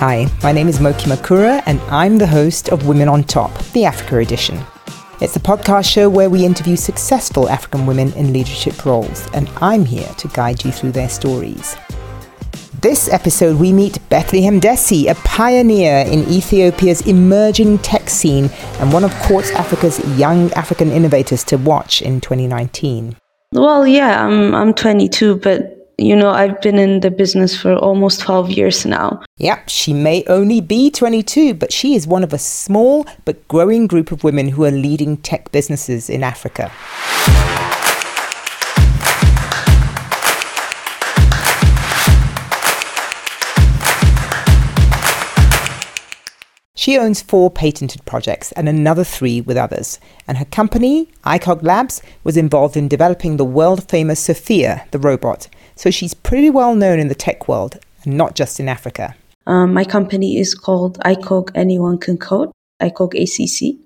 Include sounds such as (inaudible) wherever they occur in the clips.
Hi, my name is Moky Makura, and I'm the host of Women on Top, the Africa edition. It's a podcast show where we interview successful African women in leadership roles, and I'm here to guide you through their stories. This episode, we meet Betelhem Dessie, a pioneer in Ethiopia's emerging tech scene and one of Quartz Africa's young African innovators to watch in 2019. Well, yeah, I'm I'm 22, but you know, I've been in the business for almost 12 years now. Yep, she may only be 22, but she is one of a small but growing group of women who are leading tech businesses in Africa. She owns four patented projects and another three with others, and her company, ICOG Labs, was involved in developing the world famous Sophia, the robot, so she's pretty well known in the tech world, and not just in Africa. Um, my company is called ICOG Anyone Can Code, ICOG ACC.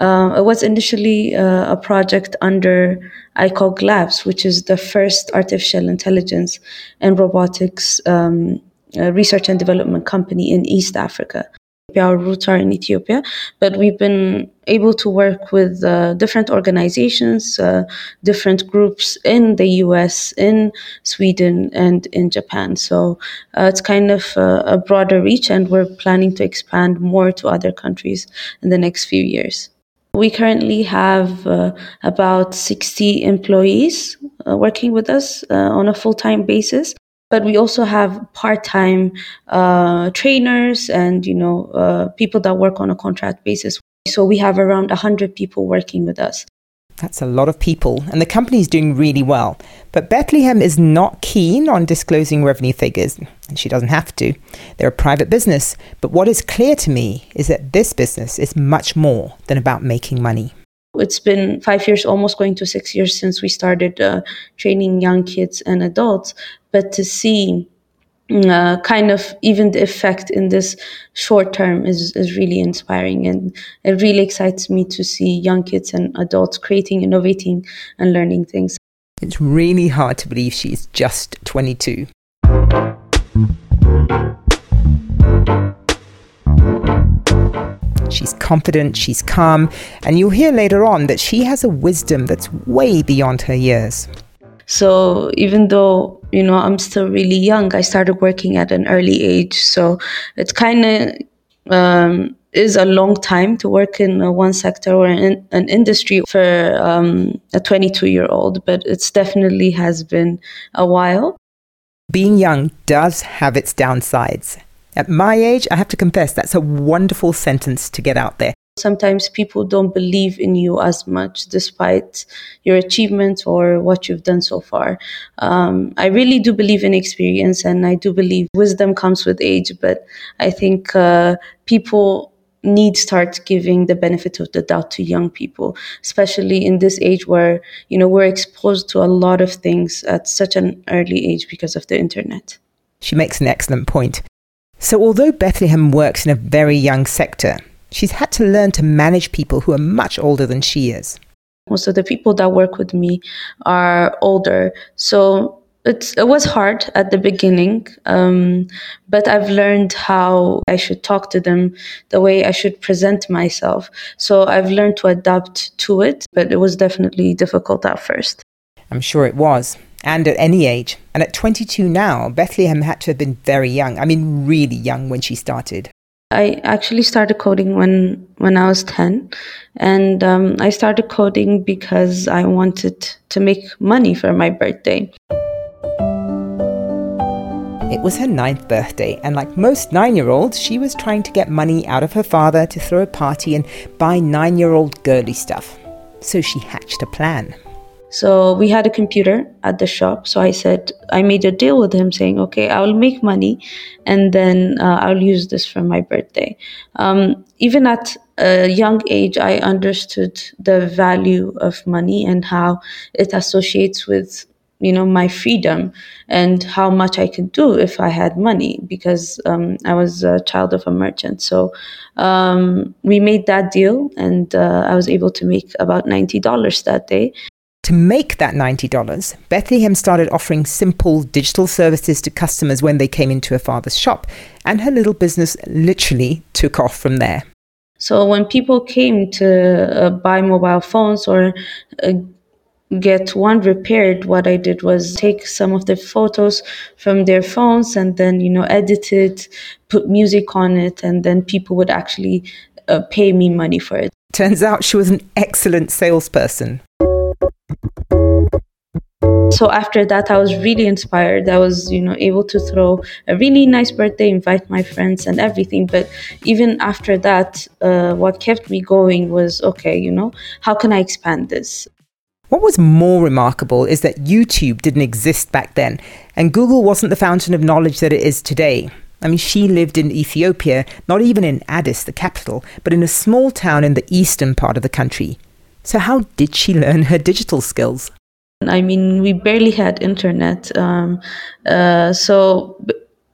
Uh, it was initially uh, a project under ICOG Labs, which is the first artificial intelligence and robotics um, uh, research and development company in East Africa. Our roots are in Ethiopia, but we've been able to work with uh, different organizations, uh, different groups in the US, in Sweden, and in Japan. So uh, it's kind of uh, a broader reach, and we're planning to expand more to other countries in the next few years. We currently have uh, about 60 employees uh, working with us on a full time basis but we also have part-time uh, trainers and you know uh, people that work on a contract basis so we have around 100 people working with us that's a lot of people, and the company is doing really well. But Betelhem is not keen on disclosing revenue figures, and she doesn't have to. They're a private business, but what is clear to me is that this business is much more than about making money. It's been five years, almost going to six years since we started uh, training young kids and adults. But to see uh, kind of even the effect in this short term is, is really inspiring. And it really excites me to see young kids and adults creating, innovating, and learning things. It's really hard to believe she's just 22. She's confident, she's calm, and you'll hear later on that she has a wisdom that's way beyond her years. So even though, you know, I'm still really young, I started working at an early age. So it's kind of um, is a long time to work in one sector or in, an industry for um, a 22 year old, but it's definitely has been a while. Being young does have its downsides. At my age, I have to confess, that's a wonderful sentence to get out there. Sometimes people don't believe in you as much despite your achievements or what you've done so far. Um, I really do believe in experience and I do believe wisdom comes with age, but I think uh, people need start giving the benefit of the doubt to young people especially in this age where you know we're exposed to a lot of things at such an early age because of the internet she makes an excellent point so, although Betelhem works in a very young sector, she's had to learn to manage people who are much older than she is. Most of the people that work with me are older. So, it's, it was hard at the beginning, um, but I've learned how I should talk to them, the way I should present myself. So I've learned to adapt to it, but it was definitely difficult at first. I'm sure it was and at any age. And at 22 now, Betelhem had to have been very young. I mean, really young when she started. I actually started coding when when I was 10 and um, I started coding because I wanted to make money for my birthday. It was her ninth birthday, and like most nine year olds, she was trying to get money out of her father to throw a party and buy nine year old girly stuff. So she hatched a plan. So we had a computer at the shop. So I said, I made a deal with him saying, okay, I will make money and then uh, I'll use this for my birthday. Um, even at a young age, I understood the value of money and how it associates with you know my freedom and how much i could do if i had money because um, i was a child of a merchant so um, we made that deal and uh, i was able to make about $90 that day To make that $90, Betelhem started offering simple digital services to customers when they came into her father's shop, and her little business literally took off from there. So when people came to uh, buy mobile phones or uh, get one repaired, what I did was take some of the photos from their phones and then, you know, edit it, put music on it, and then people would actually uh, pay me money for it. Turns out she was an excellent salesperson. So after that, I was really inspired. I was, you know, able to throw a really nice birthday, invite my friends and everything. But even after that, uh, what kept me going was, okay, you know, how can I expand this? What was more remarkable is that YouTube didn't exist back then, and Google wasn't the fountain of knowledge that it is today. I mean, she lived in Ethiopia, not even in Addis, the capital, but in a small town in the eastern part of the country. So, how did she (laughs) learn her digital skills? I mean, we barely had internet. Um, uh, so,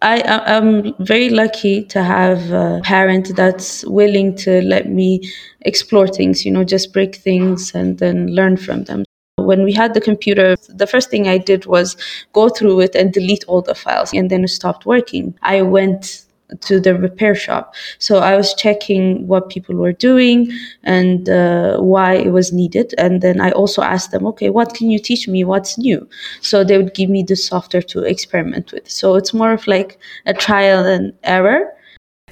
I, am very lucky to have a parent that's willing to let me explore things, you know, just break things and then learn from them. When we had the computer, the first thing I did was go through it and delete all the files, and then it stopped working. I went to the repair shop. So I was checking what people were doing and uh, why it was needed. And then I also asked them, okay, what can you teach me? What's new? So they would give me the software to experiment with. So it's more of like a trial and error.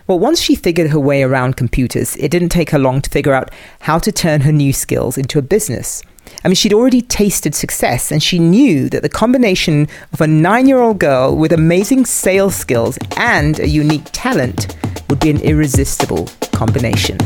Well, once she figured her way around computers, it didn't take her long to figure out how to turn her new skills into a business. I mean, she'd already tasted success and she knew that the combination of a nine year old girl with amazing sales skills and a unique talent would be an irresistible combination.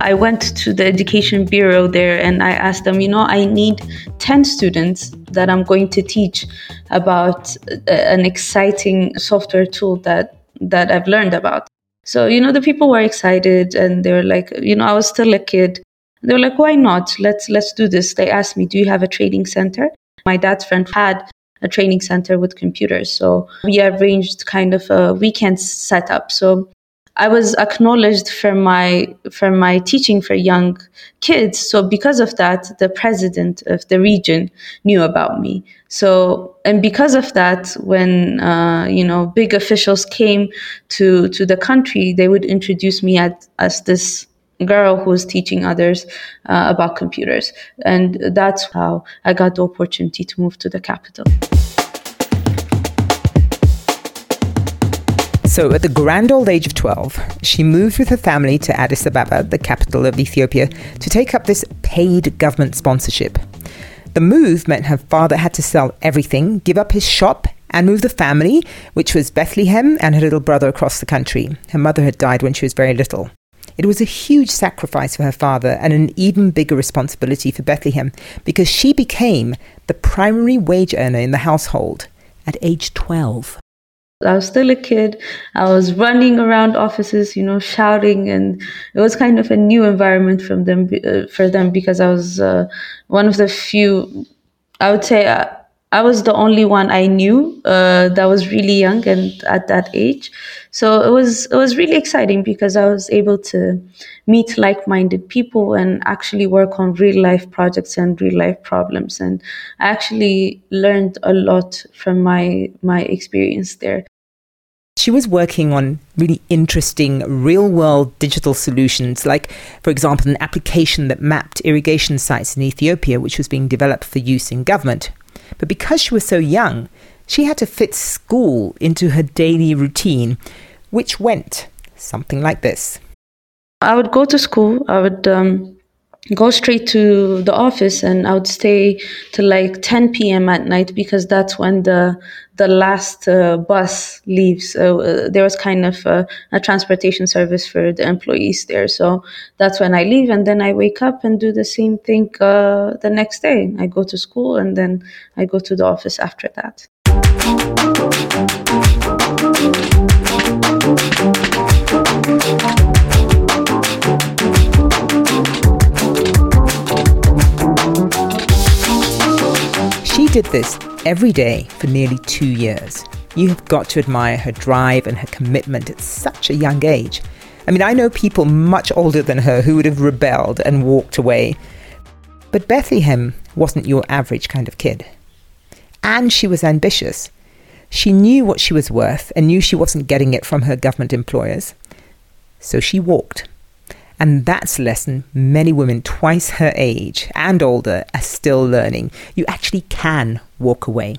I went to the education bureau there and I asked them, you know, I need 10 students that I'm going to teach about uh, an exciting software tool that that I've learned about. So, you know, the people were excited and they were like, you know, I was still a kid. They were like, why not? Let's let's do this. They asked me, do you have a training center? My dad's friend had a training center with computers. So we arranged kind of a weekend setup. So I was acknowledged for my for my teaching for young kids. So because of that, the president of the region knew about me. So and because of that, when uh, you know big officials came to to the country, they would introduce me at, as this girl who was teaching others uh, about computers, and that's how I got the opportunity to move to the capital. So, at the grand old age of 12, she moved with her family to Addis Ababa, the capital of Ethiopia, to take up this paid government sponsorship. The move meant her father had to sell everything, give up his shop, and move the family, which was Betelhem and her little brother, across the country. Her mother had died when she was very little. It was a huge sacrifice for her father and an even bigger responsibility for Betelhem because she became the primary wage earner in the household at age 12. I was still a kid. I was running around offices, you know, shouting, and it was kind of a new environment from them uh, for them because I was uh, one of the few. I would say uh, I was the only one I knew uh, that was really young and at that age. So it was it was really exciting because I was able to meet like-minded people and actually work on real life projects and real life problems. And I actually learned a lot from my my experience there. She was working on really interesting real world digital solutions, like, for example, an application that mapped irrigation sites in Ethiopia, which was being developed for use in government. But because she was so young, she had to fit school into her daily routine, which went something like this. I would go to school, I would um, go straight to the office and I would stay till like 10 p.m. at night because that's when the the last uh, bus leaves. So uh, there was kind of a, a, transportation service for the employees there. So that's when I leave and then I wake up and do the same thing uh, the next day. I go to school and then I go to the office after that. This every day for nearly two years. You have got to admire her drive and her commitment at such a young age. I mean, I know people much older than her who would have rebelled and walked away. But Betelhem wasn't your average kind of kid. And she was ambitious. She knew what she was worth and knew she wasn't getting it from her government employers. So she walked. And that's a lesson many women twice her age and older are still learning. You actually can walk away.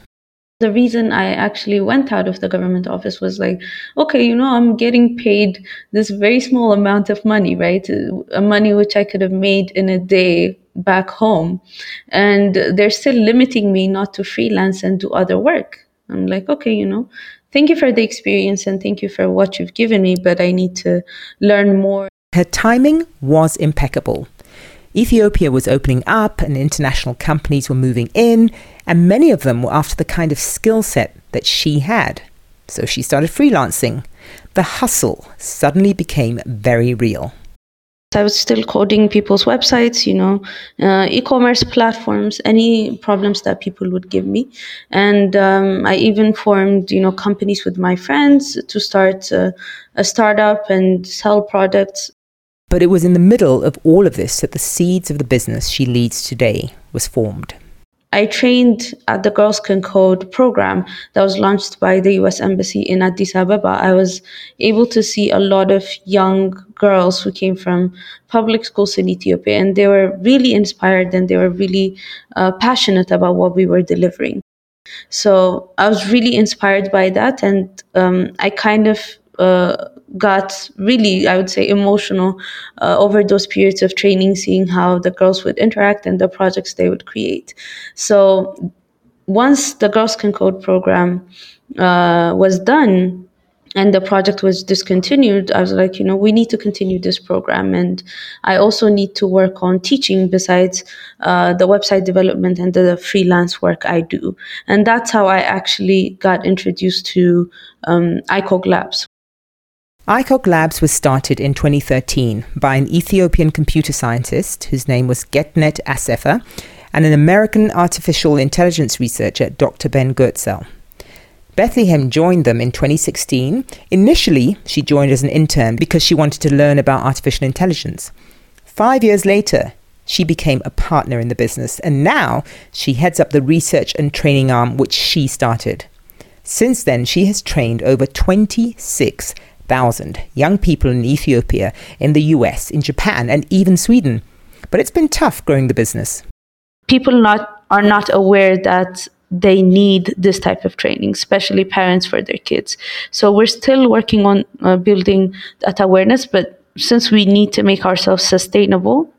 The reason I actually went out of the government office was like, okay, you know, I'm getting paid this very small amount of money, right? A money which I could have made in a day back home. And they're still limiting me not to freelance and do other work. I'm like, okay, you know, thank you for the experience and thank you for what you've given me, but I need to learn more. Her timing was impeccable. Ethiopia was opening up and international companies were moving in, and many of them were after the kind of skill set that she had. So she started freelancing. The hustle suddenly became very real. I was still coding people's websites, you know, uh, e-commerce platforms, any problems that people would give me, and um, I even formed, you know, companies with my friends to start uh, a startup and sell products. But it was in the middle of all of this that the seeds of the business she leads today was formed. I trained at the Girls Can Code program that was launched by the US Embassy in Addis Ababa. I was able to see a lot of young girls who came from public schools in Ethiopia, and they were really inspired and they were really uh, passionate about what we were delivering. So I was really inspired by that, and um, I kind of uh, got really, I would say, emotional uh, over those periods of training, seeing how the girls would interact and the projects they would create. So once the Girls Can Code program uh, was done, and the project was discontinued, I was like, you know, we need to continue this program. And I also need to work on teaching besides uh, the website development and the freelance work I do. And that's how I actually got introduced to um, ICOG Labs. ICOG Labs was started in 2013 by an Ethiopian computer scientist whose name was Getnet Assefa and an American artificial intelligence researcher, Dr. Ben Goertzel. Betelhem joined them in 2016. Initially, she joined as an intern because she wanted to learn about artificial intelligence. Five years later, she became a partner in the business, and now she heads up the research and training arm which she started. Since then, she has trained over 26 thousand young people in Ethiopia, in the US, in Japan, and even Sweden. But it's been tough growing the business. People not, are not aware that they need this type of training, especially parents for their kids. So we're still working on uh, building that awareness, but since we need to make ourselves sustainable,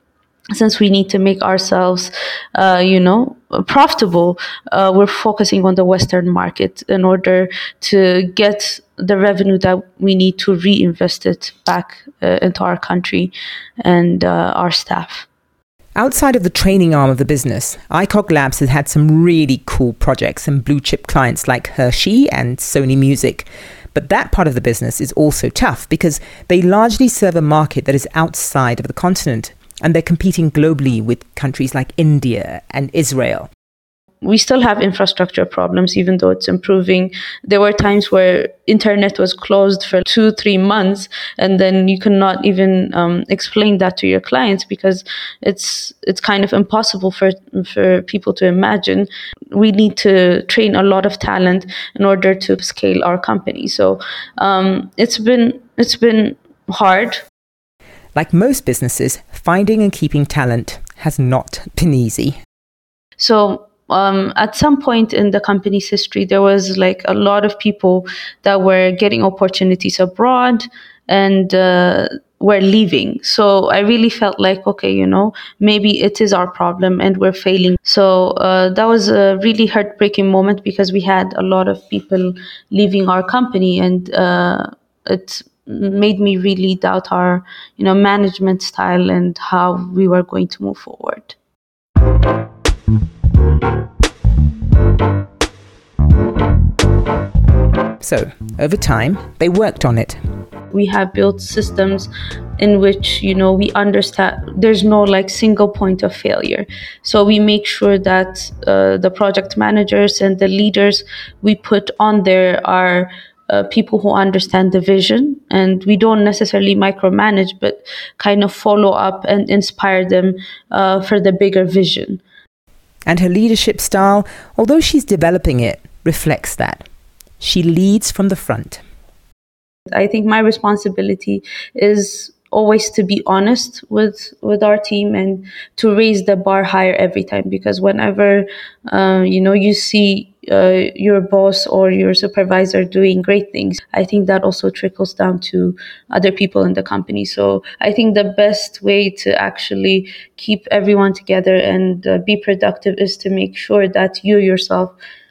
since we need to make ourselves, uh, you know, profitable, uh, we're focusing on the Western market in order to get the revenue that we need to reinvest it back uh, into our country and uh, our staff. Outside of the training arm of the business, ICOG Labs has had some really cool projects and blue chip clients like Hershey and Sony Music. But that part of the business is also tough because they largely serve a market that is outside of the continent and they're competing globally with countries like India and Israel. We still have infrastructure problems, even though it's improving. There were times where internet was closed for two, three months, and then you cannot even um, explain that to your clients because it's it's kind of impossible for for people to imagine. We need to train a lot of talent in order to scale our company. So um, it's been it's been hard like most businesses, finding and keeping talent has not been easy. So, um, at some point in the company's history, there was like a lot of people that were getting opportunities abroad and uh, were leaving. So I really felt like, okay, you know, maybe it is our problem and we're failing. So uh, that was a really heartbreaking moment because we had a lot of people leaving our company and uh, it made me really doubt our you know management style and how we were going to move forward. So over time they worked on it. We have built systems in which you know we understand there's no like single point of failure. So we make sure that uh, the project managers and the leaders we put on there are uh, people who understand the vision and we don't necessarily micromanage but kind of follow up and inspire them uh, for the bigger vision. And her leadership style although she's developing it reflects that. She leads from the front. I think my responsibility is always to be honest with with our team and to raise the bar higher every time because whenever uh, you know you see uh, your boss or your supervisor doing great things i think that also trickles down to other people in the company so i think the best way to actually keep everyone together and uh, be productive is to make sure that you yourself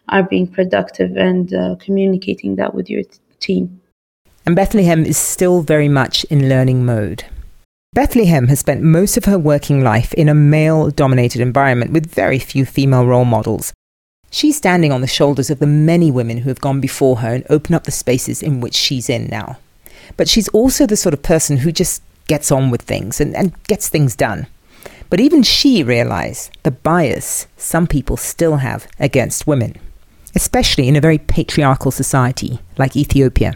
are being productive and uh, communicating that with your t- team and Betelhem is still very much in learning mode. Betelhem has spent most of her working life in a male dominated environment with very few female role models. She's standing on the shoulders of the many women who have gone before her and opened up the spaces in which she's in now. But she's also the sort of person who just gets on with things and, and gets things done. But even she realized the bias some people still have against women, especially in a very patriarchal society like Ethiopia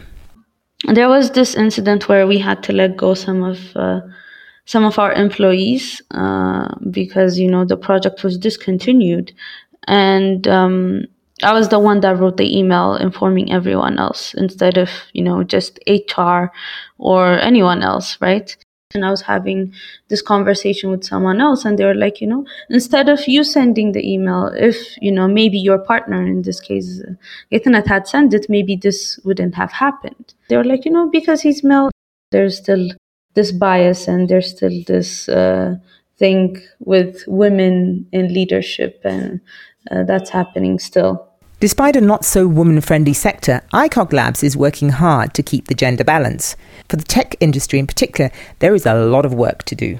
there was this incident where we had to let go some of uh, some of our employees uh, because you know the project was discontinued, and um, I was the one that wrote the email informing everyone else instead of you know just HR or anyone else, right? and I was having this conversation with someone else, and they were like, you know, instead of you sending the email, if you know maybe your partner in this case, Getnet had sent it, maybe this wouldn't have happened. They were like, you know, because he's male, there's still this bias, and there's still this uh, thing with women in leadership, and uh, that's happening still. Despite a not so woman friendly sector, ICOG Labs is working hard to keep the gender balance. For the tech industry in particular, there is a lot of work to do.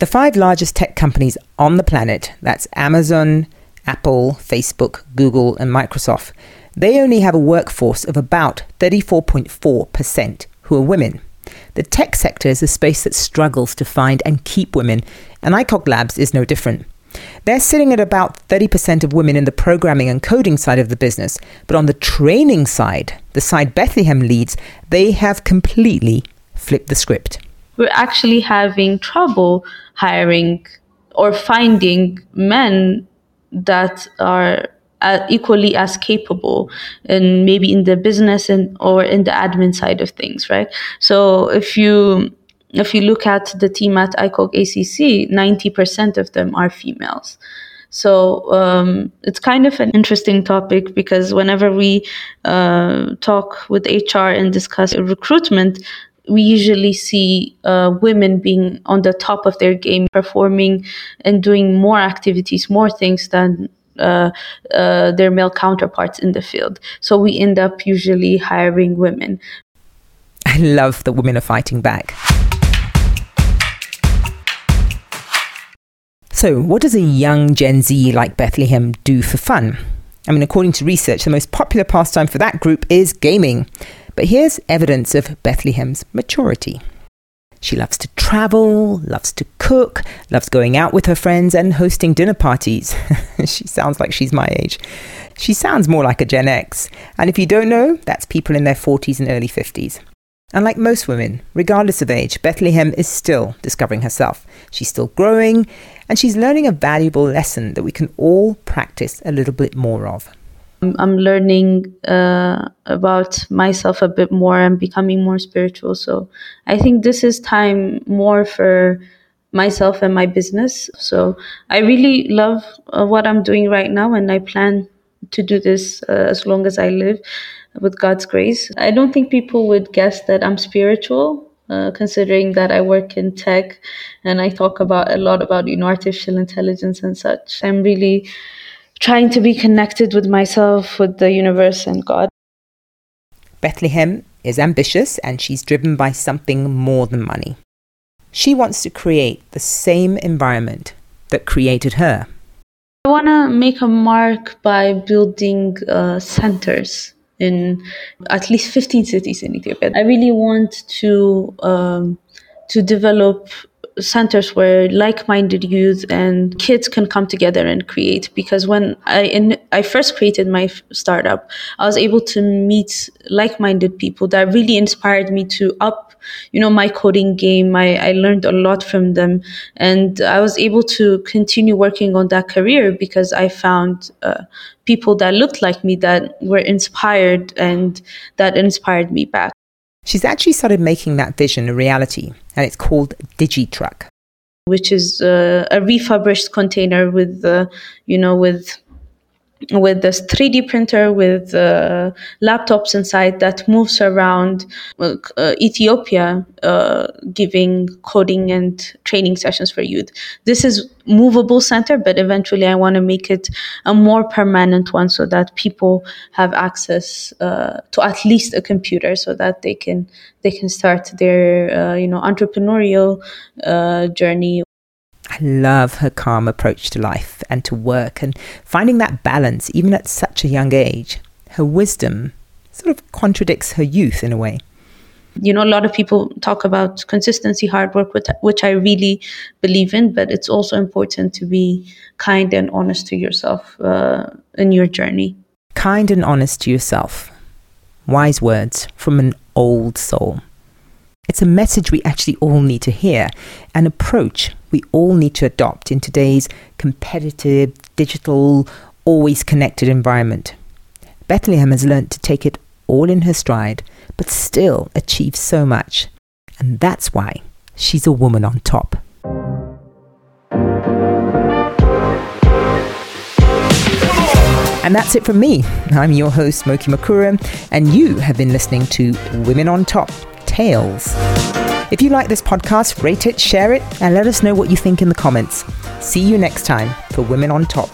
The five largest tech companies on the planet that's Amazon, Apple, Facebook, Google, and Microsoft they only have a workforce of about 34.4% who are women. The tech sector is a space that struggles to find and keep women, and ICOG Labs is no different. They're sitting at about 30% of women in the programming and coding side of the business, but on the training side, the side Betelhem leads, they have completely flipped the script. We're actually having trouble hiring or finding men that are uh, equally as capable and maybe in the business and or in the admin side of things right so if you if you look at the team at ICOG ACC, 90% of them are females. So um, it's kind of an interesting topic because whenever we uh, talk with HR and discuss recruitment, we usually see uh, women being on the top of their game, performing and doing more activities, more things than uh, uh, their male counterparts in the field. So we end up usually hiring women. I love that women are fighting back. So, what does a young Gen Z like Betelhem do for fun? I mean, according to research, the most popular pastime for that group is gaming. But here's evidence of Betelhem's maturity. She loves to travel, loves to cook, loves going out with her friends and hosting dinner parties. (laughs) she sounds like she's my age. She sounds more like a Gen X. And if you don't know, that's people in their 40s and early 50s. And like most women, regardless of age, Betelhem is still discovering herself. She's still growing, and she's learning a valuable lesson that we can all practice a little bit more of. I'm learning uh, about myself a bit more and becoming more spiritual. So I think this is time more for myself and my business. So I really love uh, what I'm doing right now, and I plan to do this uh, as long as I live with God's grace. I don't think people would guess that I'm spiritual, uh, considering that I work in tech and I talk about a lot about you know artificial intelligence and such. I'm really trying to be connected with myself, with the universe, and God. Betelhem is ambitious and she's driven by something more than money. She wants to create the same environment that created her. I want to make a mark by building uh, centers in at least 15 cities in Ethiopia. I really want to um, to develop centers where like-minded youth and kids can come together and create. Because when i in, i first created my startup i was able to meet like-minded people that really inspired me to up you know my coding game. I, I learned a lot from them. And i was able to continue working on that career because i found uh, people that looked like me that were inspired and that inspired me back She's actually started making that vision a reality, and it's called DigiTruck. Which is uh, a refurbished container with, uh, you know, with with this 3D printer with uh, laptops inside that moves around uh, Ethiopia, uh, giving coding and training sessions for youth. This is movable center, but eventually I want to make it a more permanent one so that people have access uh, to at least a computer so that they can they can start their uh, you know entrepreneurial uh, journey I love her calm approach to life and to work and finding that balance even at such a young age. Her wisdom sort of contradicts her youth in a way. You know, a lot of people talk about consistency, hard work, which I really believe in, but it's also important to be kind and honest to yourself uh, in your journey. Kind and honest to yourself. Wise words from an old soul. It's a message we actually all need to hear, an approach we all need to adopt in today's competitive, digital, always connected environment. Betelhem has learnt to take it all in her stride, but still achieve so much. And that's why she's a woman on top. And that's it from me. I'm your host, Moky Makura, and you have been listening to Women on Top Tales. If you like this podcast, rate it, share it, and let us know what you think in the comments. See you next time for Women on Top.